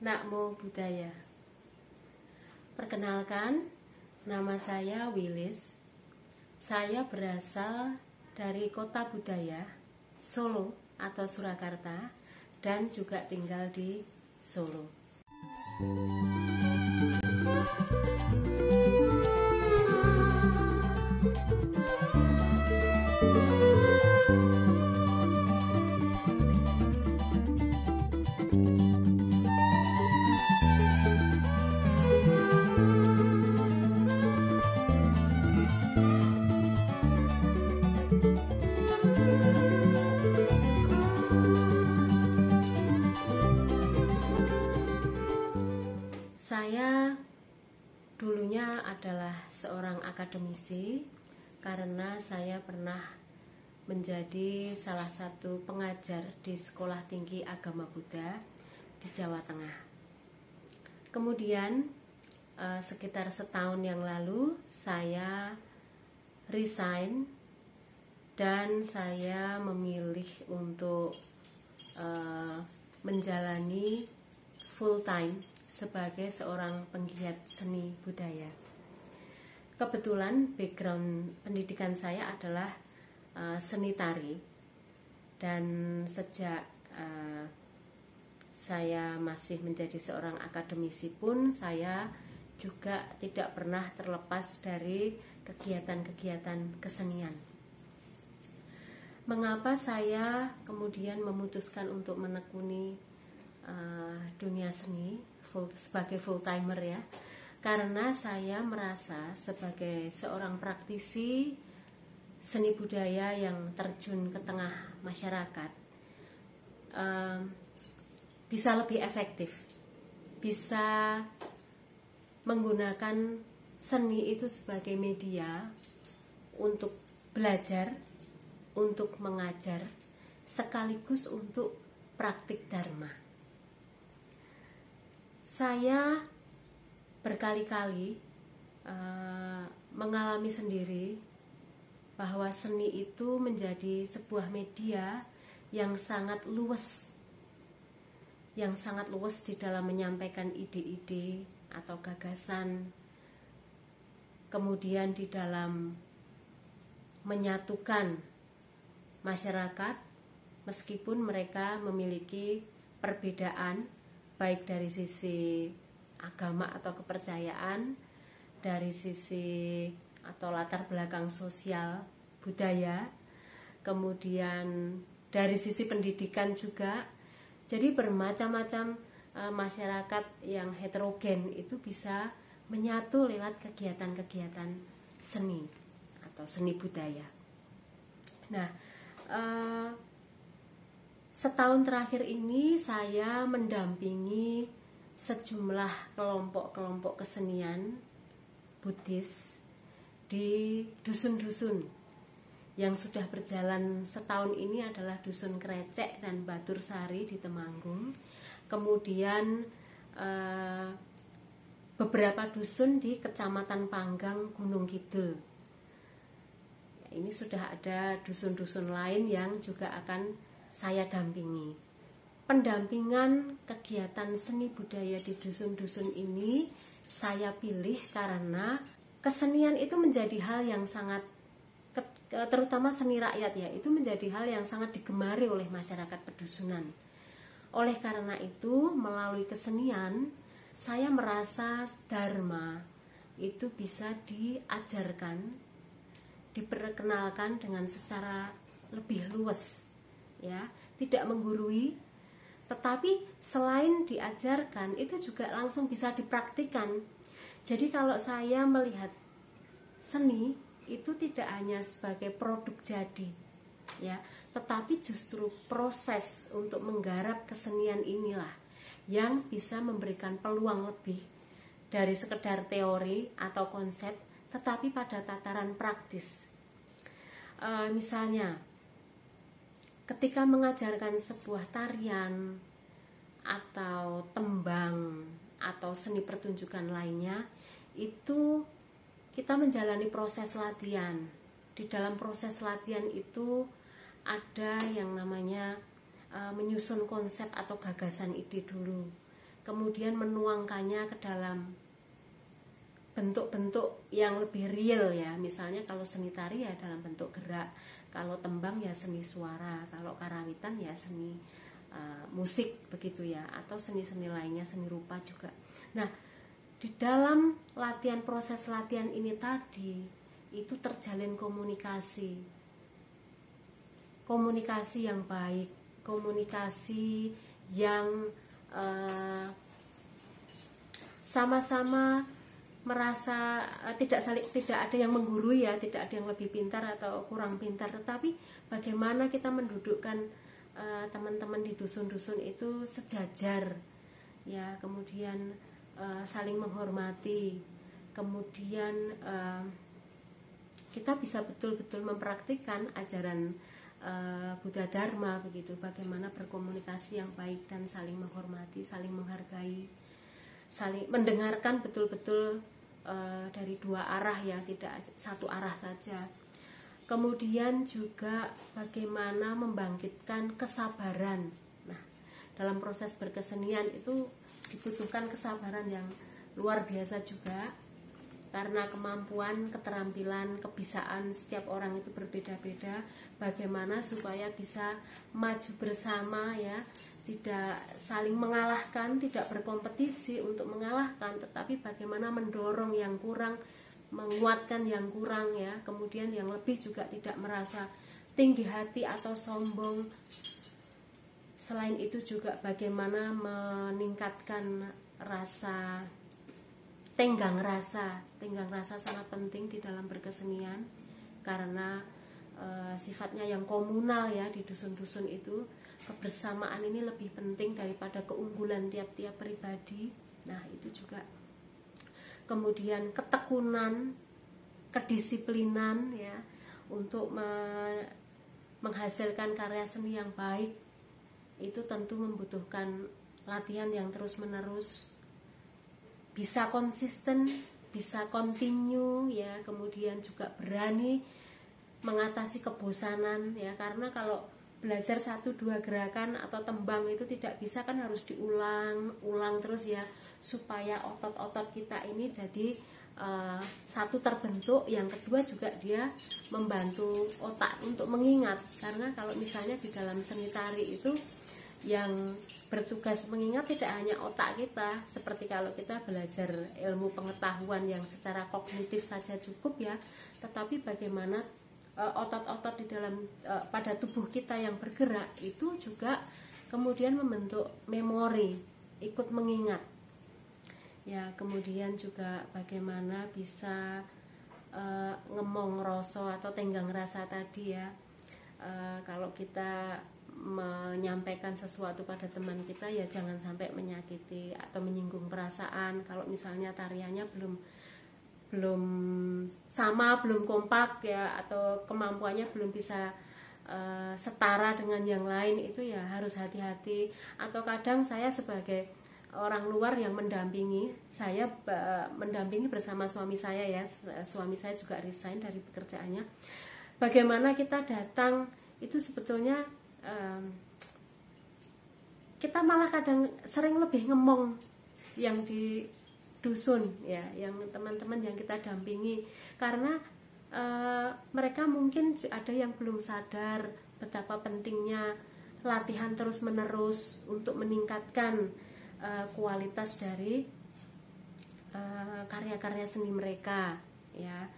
Nakmo Budaya. Perkenalkan, nama saya Willis. Saya berasal dari Kota Budaya, Solo atau Surakarta, dan juga tinggal di Solo. Saya akademisi karena saya pernah menjadi salah satu pengajar di Sekolah Tinggi Agama Buddha di Jawa Tengah. Kemudian eh, sekitar setahun yang lalu saya resign dan saya memilih untuk eh, menjalani full time sebagai seorang penggiat seni budaya. Kebetulan background pendidikan saya adalah uh, seni tari dan sejak uh, saya masih menjadi seorang akademisi pun saya juga tidak pernah terlepas dari kegiatan-kegiatan kesenian. Mengapa saya kemudian memutuskan untuk menekuni uh, dunia seni full sebagai full timer ya karena saya merasa sebagai seorang praktisi seni budaya yang terjun ke tengah masyarakat um, bisa lebih efektif bisa menggunakan seni itu sebagai media untuk belajar untuk mengajar sekaligus untuk praktik dharma. Saya berkali-kali uh, mengalami sendiri bahwa seni itu menjadi sebuah media yang sangat luas yang sangat luas di dalam menyampaikan ide-ide atau gagasan kemudian di dalam menyatukan masyarakat meskipun mereka memiliki perbedaan baik dari sisi agama atau kepercayaan, dari sisi atau latar belakang sosial budaya, kemudian dari sisi pendidikan juga. Jadi bermacam-macam e, masyarakat yang heterogen itu bisa menyatu lewat kegiatan-kegiatan seni atau seni budaya. Nah, e, Setahun terakhir ini saya mendampingi sejumlah kelompok-kelompok kesenian Buddhis di dusun-dusun yang sudah berjalan setahun ini adalah dusun Krecek dan Batur Sari di Temanggung. Kemudian eh, beberapa dusun di Kecamatan Panggang Gunung Kidul. Ini sudah ada dusun-dusun lain yang juga akan saya dampingi. Pendampingan kegiatan seni budaya di dusun-dusun ini saya pilih karena kesenian itu menjadi hal yang sangat terutama seni rakyat ya itu menjadi hal yang sangat digemari oleh masyarakat pedusunan. Oleh karena itu, melalui kesenian saya merasa dharma itu bisa diajarkan, diperkenalkan dengan secara lebih luas ya tidak menggurui tetapi selain diajarkan itu juga langsung bisa dipraktikkan jadi kalau saya melihat seni itu tidak hanya sebagai produk jadi ya tetapi justru proses untuk menggarap kesenian inilah yang bisa memberikan peluang lebih dari sekedar teori atau konsep tetapi pada tataran praktis. E, misalnya ketika mengajarkan sebuah tarian atau tembang atau seni pertunjukan lainnya itu kita menjalani proses latihan. Di dalam proses latihan itu ada yang namanya uh, menyusun konsep atau gagasan ide dulu. Kemudian menuangkannya ke dalam bentuk-bentuk yang lebih real ya. Misalnya kalau seni tari ya dalam bentuk gerak kalau tembang ya seni suara kalau karawitan ya seni uh, musik begitu ya atau seni-seni lainnya seni rupa juga. Nah di dalam latihan proses latihan ini tadi itu terjalin komunikasi. Komunikasi yang baik komunikasi yang uh, sama-sama merasa uh, tidak saling tidak ada yang menggurui ya, tidak ada yang lebih pintar atau kurang pintar, tetapi bagaimana kita mendudukkan uh, teman-teman di dusun-dusun itu sejajar, ya, kemudian uh, saling menghormati, kemudian uh, kita bisa betul-betul mempraktikkan ajaran uh, Buddha Dharma begitu, bagaimana berkomunikasi yang baik dan saling menghormati, saling menghargai saling mendengarkan betul-betul uh, dari dua arah ya tidak satu arah saja kemudian juga bagaimana membangkitkan kesabaran nah dalam proses berkesenian itu dibutuhkan kesabaran yang luar biasa juga karena kemampuan, keterampilan, kebisaan setiap orang itu berbeda-beda. Bagaimana supaya bisa maju bersama ya, tidak saling mengalahkan, tidak berkompetisi untuk mengalahkan, tetapi bagaimana mendorong yang kurang, menguatkan yang kurang ya. Kemudian yang lebih juga tidak merasa tinggi hati atau sombong. Selain itu juga bagaimana meningkatkan rasa tenggang rasa tenggang rasa sangat penting di dalam berkesenian karena e, sifatnya yang komunal ya di dusun-dusun itu kebersamaan ini lebih penting daripada keunggulan tiap-tiap pribadi. Nah itu juga. Kemudian ketekunan kedisiplinan ya untuk me menghasilkan karya seni yang baik itu tentu membutuhkan latihan yang terus-menerus. Bisa konsisten, bisa continue ya, kemudian juga berani mengatasi kebosanan ya. Karena kalau belajar satu dua gerakan atau tembang itu tidak bisa kan harus diulang ulang terus ya supaya otot-otot kita ini jadi uh, satu terbentuk yang kedua juga dia membantu otak untuk mengingat. Karena kalau misalnya di dalam seni tari itu yang bertugas mengingat tidak hanya otak kita seperti kalau kita belajar ilmu pengetahuan yang secara kognitif saja cukup ya tetapi bagaimana otot-otot di dalam e, pada tubuh kita yang bergerak itu juga kemudian membentuk memori ikut mengingat. Ya kemudian juga bagaimana bisa uh, ngemong rasa atau tenggang rasa tadi ya. Uh, kalau kita menyampaikan sesuatu pada teman kita ya jangan sampai menyakiti atau menyinggung perasaan. Kalau misalnya tariannya belum belum sama belum kompak ya atau kemampuannya belum bisa uh, setara dengan yang lain itu ya harus hati-hati. Atau kadang saya sebagai orang luar yang mendampingi saya uh, mendampingi bersama suami saya ya suami saya juga resign dari pekerjaannya. Bagaimana kita datang itu sebetulnya um, kita malah kadang sering lebih ngemong yang di dusun ya yang teman-teman yang kita dampingi. Karena uh, mereka mungkin ada yang belum sadar betapa pentingnya latihan terus menerus untuk meningkatkan uh, kualitas dari karya karya-karya seni mereka ya.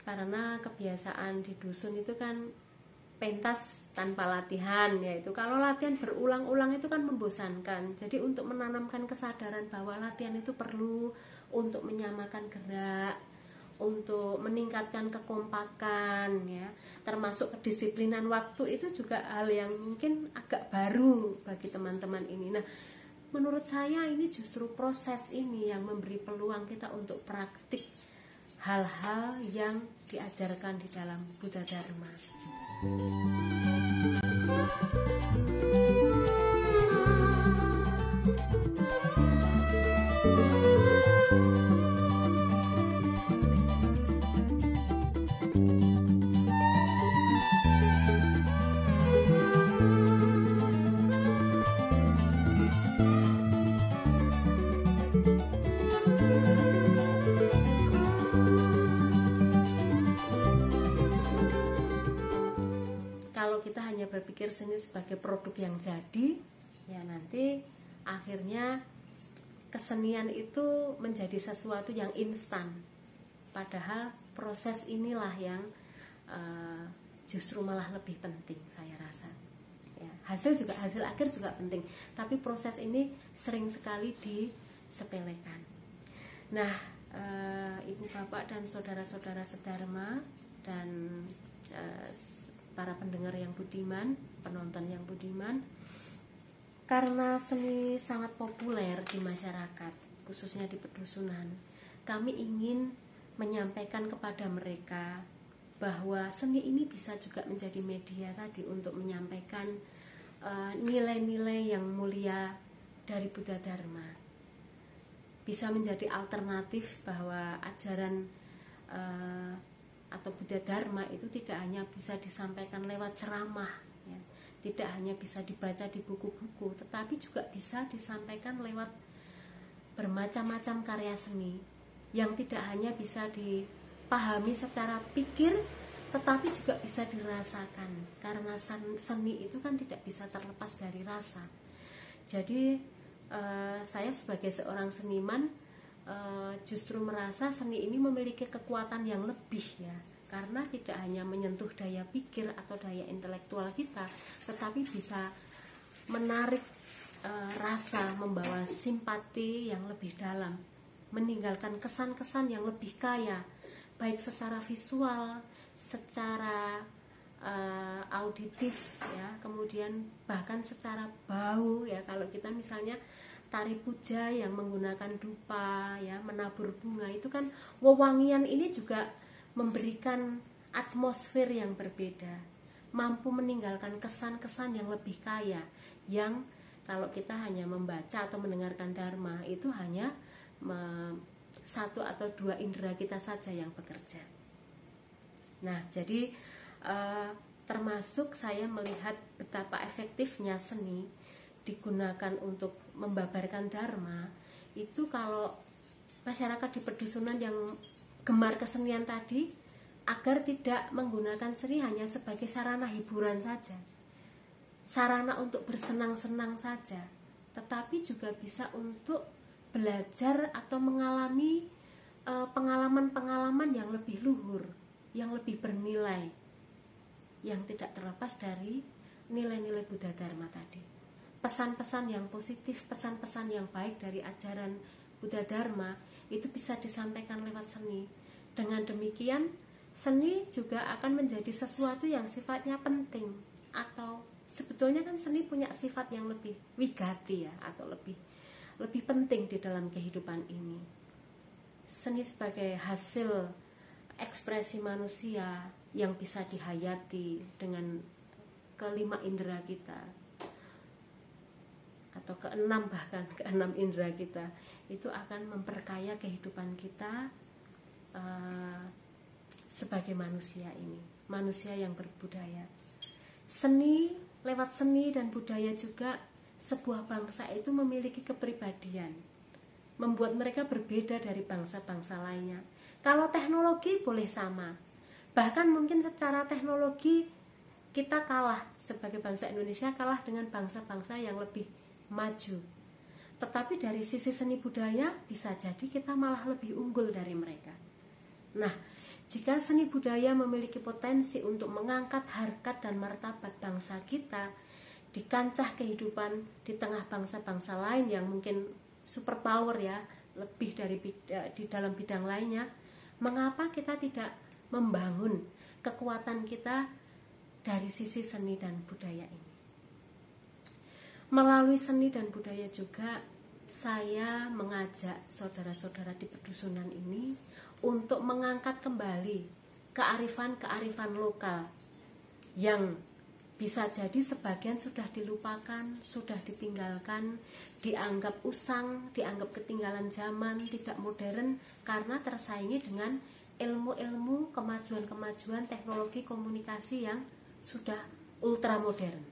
Karena kebiasaan di dusun itu kan pentas tanpa latihan yaitu kalau latihan berulang-ulang itu kan membosankan. Jadi untuk menanamkan kesadaran bahwa latihan itu perlu untuk menyamakan gerak untuk meningkatkan kekompakan ya. Termasuk kedisiplinan waktu itu juga hal yang mungkin agak baru bagi teman-teman ini. Nah menurut saya ini justru proses ini yang memberi peluang kita untuk praktik hal-hal yang diajarkan di dalam Buddha Dharma. Kalau seni sebagai produk yang jadi ya nanti akhirnya kesenian itu menjadi sesuatu yang instan. Padahal proses inilah yang uh, justru malah lebih penting saya rasa. Ya, hasil juga hasil akhir juga penting. Tapi proses ini sering sekali disepelekan. Nah uh, ibu bapak dan saudara-saudara sedharma dan uh, para pendengar yang budiman penonton yang budiman karena seni sangat populer di masyarakat khususnya di pedusunan kami ingin menyampaikan kepada mereka bahwa seni ini bisa juga menjadi media tadi untuk menyampaikan eh, nilai-nilai uh, yang mulia dari Buddha Dharma. Bisa menjadi alternatif bahwa ajaran uh, atau Buddha Dharma itu tidak hanya bisa disampaikan lewat ceramah, ya. tidak hanya bisa dibaca di buku-buku, tetapi juga bisa disampaikan lewat bermacam-macam karya seni yang tidak hanya bisa dipahami secara pikir tetapi juga bisa dirasakan karena seni itu kan tidak bisa terlepas dari rasa jadi uh, saya sebagai seorang seniman uh, justru merasa seni ini memiliki kekuatan yang lebih ya karena tidak hanya menyentuh daya pikir atau daya intelektual kita tetapi bisa menarik uh, rasa membawa simpati yang lebih dalam meninggalkan kesan-kesan yang lebih kaya, baik secara visual, secara uh, auditif, ya, kemudian bahkan secara bau, ya. Kalau kita misalnya tari puja yang menggunakan dupa, ya, menabur bunga itu kan wewangian ini juga memberikan atmosfer yang berbeda, mampu meninggalkan kesan-kesan yang lebih kaya, yang kalau kita hanya membaca atau mendengarkan dharma itu hanya satu atau dua indera kita saja yang bekerja. Nah, jadi uh, termasuk saya melihat betapa efektifnya seni digunakan untuk membabarkan dharma itu kalau masyarakat di pedusunan yang gemar kesenian tadi agar tidak menggunakan seni hanya sebagai sarana hiburan saja sarana untuk bersenang-senang saja tetapi juga bisa untuk belajar atau mengalami eh, pengalaman-pengalaman yang lebih luhur, yang lebih bernilai, yang tidak terlepas dari nilai-nilai Buddha Dharma tadi. Pesan-pesan yang positif, pesan-pesan yang baik dari ajaran Buddha Dharma itu bisa disampaikan lewat seni. Dengan demikian, seni juga akan menjadi sesuatu yang sifatnya penting atau sebetulnya kan seni punya sifat yang lebih wigati ya atau lebih lebih penting di dalam kehidupan ini. Seni sebagai hasil ekspresi manusia yang bisa dihayati dengan kelima indera kita atau keenam bahkan keenam indera kita itu akan memperkaya kehidupan kita uh, sebagai manusia ini. Manusia yang berbudaya. Seni lewat seni dan budaya juga sebuah bangsa itu memiliki kepribadian, membuat mereka berbeda dari bangsa-bangsa lainnya. Kalau teknologi boleh sama, bahkan mungkin secara teknologi kita kalah sebagai bangsa Indonesia kalah dengan bangsa-bangsa yang lebih maju. Tetapi dari sisi seni budaya bisa jadi kita malah lebih unggul dari mereka. Nah, jika seni budaya memiliki potensi untuk mengangkat harkat dan martabat bangsa kita, di kancah kehidupan di tengah bangsa-bangsa lain yang mungkin superpower ya lebih dari di dalam bidang lainnya mengapa kita tidak membangun kekuatan kita dari sisi seni dan budaya ini melalui seni dan budaya juga saya mengajak saudara-saudara di pedusunan ini untuk mengangkat kembali kearifan-kearifan lokal yang bisa jadi sebagian sudah dilupakan, sudah ditinggalkan, dianggap usang, dianggap ketinggalan zaman, tidak modern karena tersaingi dengan ilmu-ilmu kemajuan-kemajuan teknologi komunikasi yang sudah ultra modern.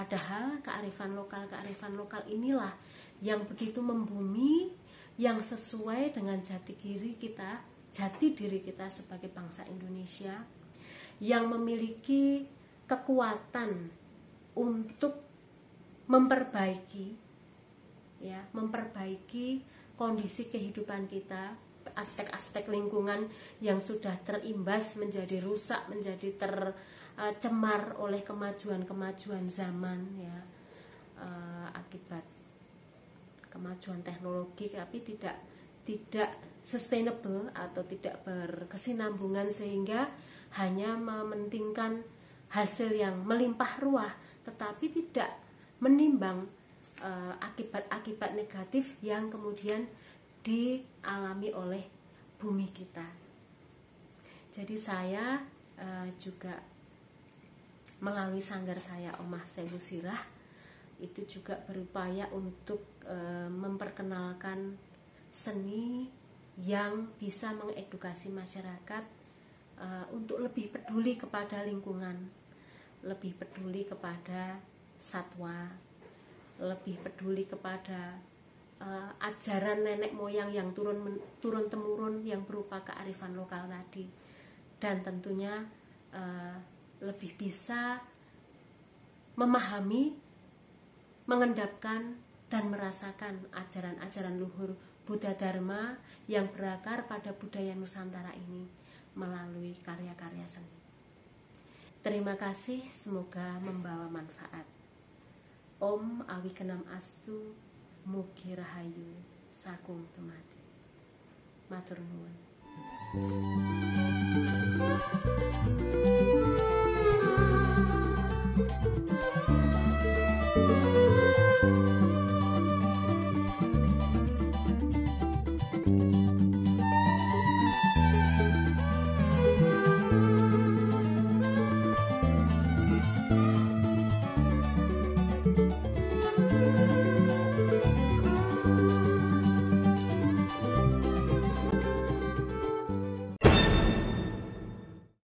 Padahal kearifan lokal kearifan lokal inilah yang begitu membumi yang sesuai dengan jati diri kita, jati diri kita sebagai bangsa Indonesia yang memiliki kekuatan untuk memperbaiki ya, memperbaiki kondisi kehidupan kita, aspek-aspek lingkungan yang sudah terimbas menjadi rusak, menjadi tercemar oleh kemajuan-kemajuan zaman ya uh, akibat kemajuan teknologi tapi tidak tidak sustainable atau tidak berkesinambungan sehingga hanya mementingkan hasil yang melimpah ruah tetapi tidak menimbang eh, akibat-akibat uh, negatif yang kemudian dialami oleh bumi kita. Jadi saya uh, juga melalui sanggar saya Omah Sewu Sirah itu juga berupaya untuk uh, memperkenalkan seni yang bisa mengedukasi masyarakat uh, untuk lebih peduli kepada lingkungan, lebih peduli kepada satwa, lebih peduli kepada uh, ajaran nenek moyang yang turun turun temurun yang berupa kearifan lokal tadi, dan tentunya uh, lebih bisa memahami, mengendapkan dan merasakan ajaran-ajaran luhur Buddha Dharma yang berakar pada budaya Nusantara ini melalui karya-karya seni. Terima kasih, semoga membawa manfaat. Om Awikenam Astu Mugi Rahayu Sakung Tumati. Matur nuwun.